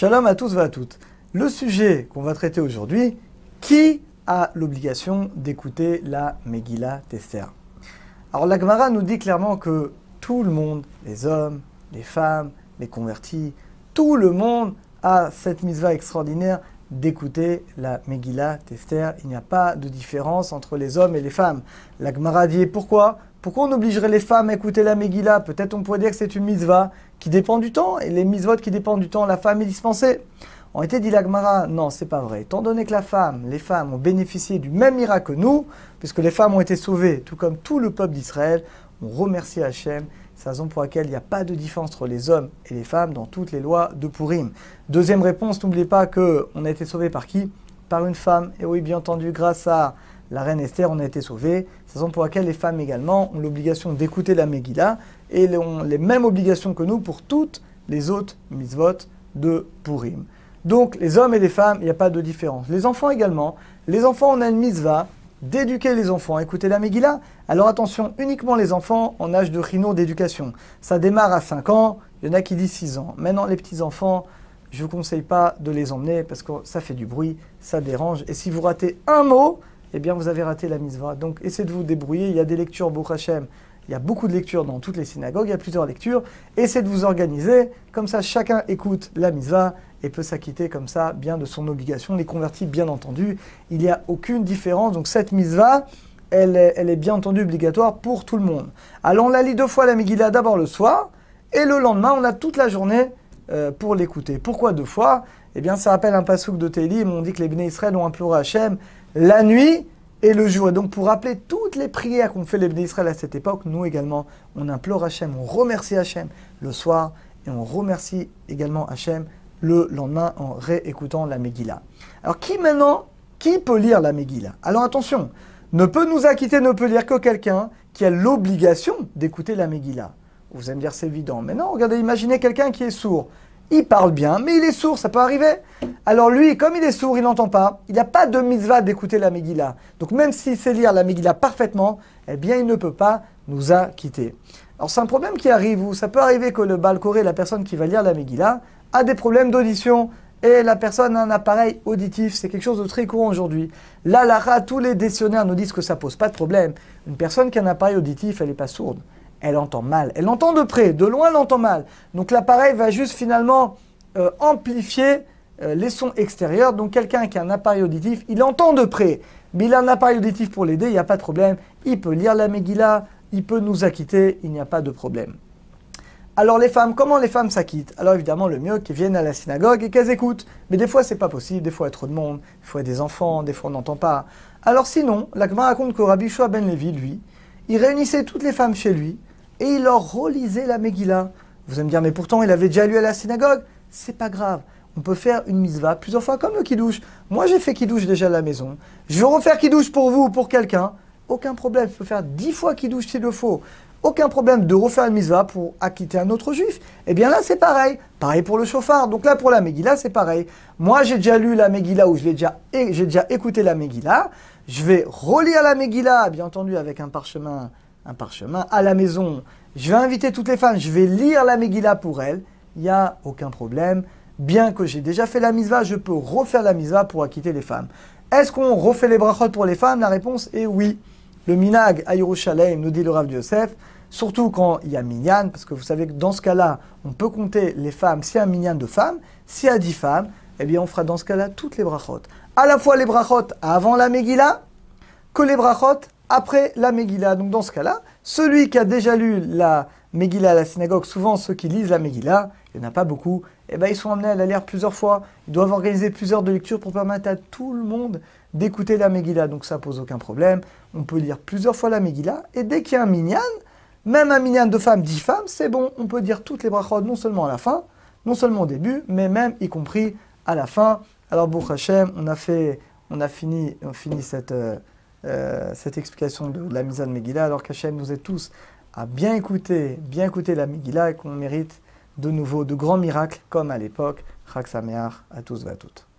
Shalom à tous et à toutes. Le sujet qu'on va traiter aujourd'hui, qui a l'obligation d'écouter la Megillah Tester? Alors la Gemara nous dit clairement que tout le monde, les hommes, les femmes, les convertis, tout le monde a cette mitzvah extraordinaire d'écouter la Megillah Tester. Il n'y a pas de différence entre les hommes et les femmes. La Gemara dit pourquoi? Pourquoi on obligerait les femmes à écouter la Megillah? Peut-être on pourrait dire que c'est une mitzvah qui dépend du temps, et les mitzvot qui dépendent du temps, la femme est dispensée. On été dit la Gemara, non, c'est pas vrai. Étant donné que la femme, les femmes ont bénéficié du même miracle que nous, puisque les femmes ont été sauvées, tout comme tout le peuple d'Israël, on remercie Hachem. C'est la raison pour laquelle il n'y a pas de différence entre les hommes et les femmes dans toutes les lois de Purim. Deuxième réponse, n'oubliez pas qu'on a été sauvé par qui? Par une femme. Et oui, bien entendu, grâce à la reine Esther, on a été sauvé. C'est la raison pour laquelle les femmes également ont l'obligation d'écouter la Megillah et ont les mêmes obligations que nous pour toutes les autres mitzvot de Purim. Donc, les hommes et les femmes, il n'y a pas de différence. Les enfants également. Les enfants, on a une mitzvah d'éduquer les enfants à écouter la Megillah. Alors attention, uniquement les enfants en âge de rhino d'éducation. Ça démarre à 5 ans, il y en a qui disent 6 ans. Maintenant, les petits-enfants, je ne vous conseille pas de les emmener parce que ça fait du bruit, ça dérange. Et si vous ratez un mot, eh bien vous avez raté la mitzvah. Donc essayez de vous débrouiller. Il y a des lectures, Bouch. Il y a beaucoup de lectures dans toutes les synagogues, il y a plusieurs lectures. Essayez de vous organiser, comme ça chacun écoute la mitzvah et peut s'acquitter comme ça bien de son obligation. Les convertis, bien entendu, il n'y a aucune différence. Donc cette mitzvah, elle est, bien entendu obligatoire pour tout le monde. Alors on la lit deux fois la Megillah, d'abord le soir, et le lendemain, on a toute la journée euh, pour l'écouter. Pourquoi deux fois? Eh bien, ça rappelle un pasouk de Télim, on dit que les Béné Israël ont imploré Hachem la nuit et le jour. Et donc, pour rappeler toutes les prières qu'ont fait les Béné Israël à cette époque, nous également, on implore Hachem, on remercie Hachem le soir, et on remercie également Hachem le lendemain en réécoutant la Megillah. Alors qui maintenant, qui peut lire la Megillah? Alors attention, ne peut nous acquitter, ne peut lire que quelqu'un qui a l'obligation d'écouter la Megillah. Vous allez me dire c'est évident, mais non, regardez, imaginez quelqu'un qui est sourd. Il parle bien, mais il est sourd, ça peut arriver. Alors lui, comme il est sourd, il n'entend pas, il n'y a pas de mitzvah d'écouter la Megillah. Donc même s'il sait lire la Megillah parfaitement, eh bien il ne peut pas nous acquitter. Alors c'est un problème qui arrive, où ça peut arriver que le Balkoré, la personne qui va lire la Megillah, a des problèmes d'audition et la personne a un appareil auditif. C'est quelque chose de très courant aujourd'hui. Là, Lara, tous les décisionnaires nous disent que ça pose pas de problème. Une personne qui a un appareil auditif, elle n'est pas sourde. Elle entend mal. Elle entend de près, de loin, elle entend mal. Donc l'appareil va juste finalement euh, amplifier euh, les sons extérieurs. Donc quelqu'un qui a un appareil auditif, il entend de près. Mais il a un appareil auditif pour l'aider, il n'y a pas de problème. Il peut lire la Megillah, il peut nous acquitter, il n'y a pas de problème. Alors les femmes, comment les femmes s'acquittent? Alors évidemment, le mieux qu'elles viennent à la synagogue et qu'elles écoutent. Mais des fois, c'est pas possible, des fois, il y a trop de monde, des fois, il y a des enfants, des fois, on n'entend pas. Alors sinon, la raconte que Rabbi Shua ben Levi, lui, il réunissait toutes les femmes chez lui et il leur relisait la Megillah. Vous allez me dire, mais pourtant, il avait déjà lu à la synagogue. C'est pas grave. On peut faire une mitzvah plusieurs fois comme le kidouche. Moi, j'ai fait kidouche déjà à la maison. Je vais refaire kidouche pour vous ou pour quelqu'un. Aucun problème. Je peux faire dix fois kidouche s'il le faut aucun problème de refaire une mitzvah pour acquitter un autre juif. Eh bien là, c'est pareil. Pareil pour le chauffard. Donc là, pour la Megillah, c'est pareil. Moi, j'ai déjà lu la Megillah ou j'ai déjà, déjà écouté la Megillah. Je vais relire la Megillah, bien entendu, avec un parchemin, un parchemin à la maison. Je vais inviter toutes les femmes. Je vais lire la Megillah pour elles. Il n'y a aucun problème. Bien que j'ai déjà fait la mitzvah, je peux refaire la mitzvah pour acquitter les femmes. Est-ce qu'on refait les brachot pour les femmes? La réponse est oui. Le minag à nous dit le Rav Yosef, surtout quand il y a minyan, parce que vous savez que dans ce cas-là, on peut compter les femmes, s'il y a un minyan de femmes, s'il y a dix femmes, eh bien on fera dans ce cas-là toutes les brachot. À la fois les brachot avant la Megillah, que les brachot après la Megillah. Donc dans ce cas-là, celui qui a déjà lu la Megillah à la synagogue, souvent ceux qui lisent la Megillah, il n'y en a pas beaucoup, eh ben, ils sont amenés à la lire plusieurs fois. Ils doivent organiser plusieurs de lectures pour permettre à tout le monde d'écouter la Megillah. Donc ça pose aucun problème. On peut lire plusieurs fois la Megillah. Et dès qu'il y a un minyan, même un minyan de femmes, dix femmes, c'est bon. On peut dire toutes les brachot non seulement à la fin, non seulement au début, mais même y compris à la fin. Alors, Hashem, on a, fait, on a fini, on finit cette, euh, euh, cette explication de la mise de Megillah, alors qu'Hachem nous aide tous à bien écouter, bien écouter la Megillah et qu'on mérite de nouveau de grands miracles comme à l'époque. Chag à tous et à toutes.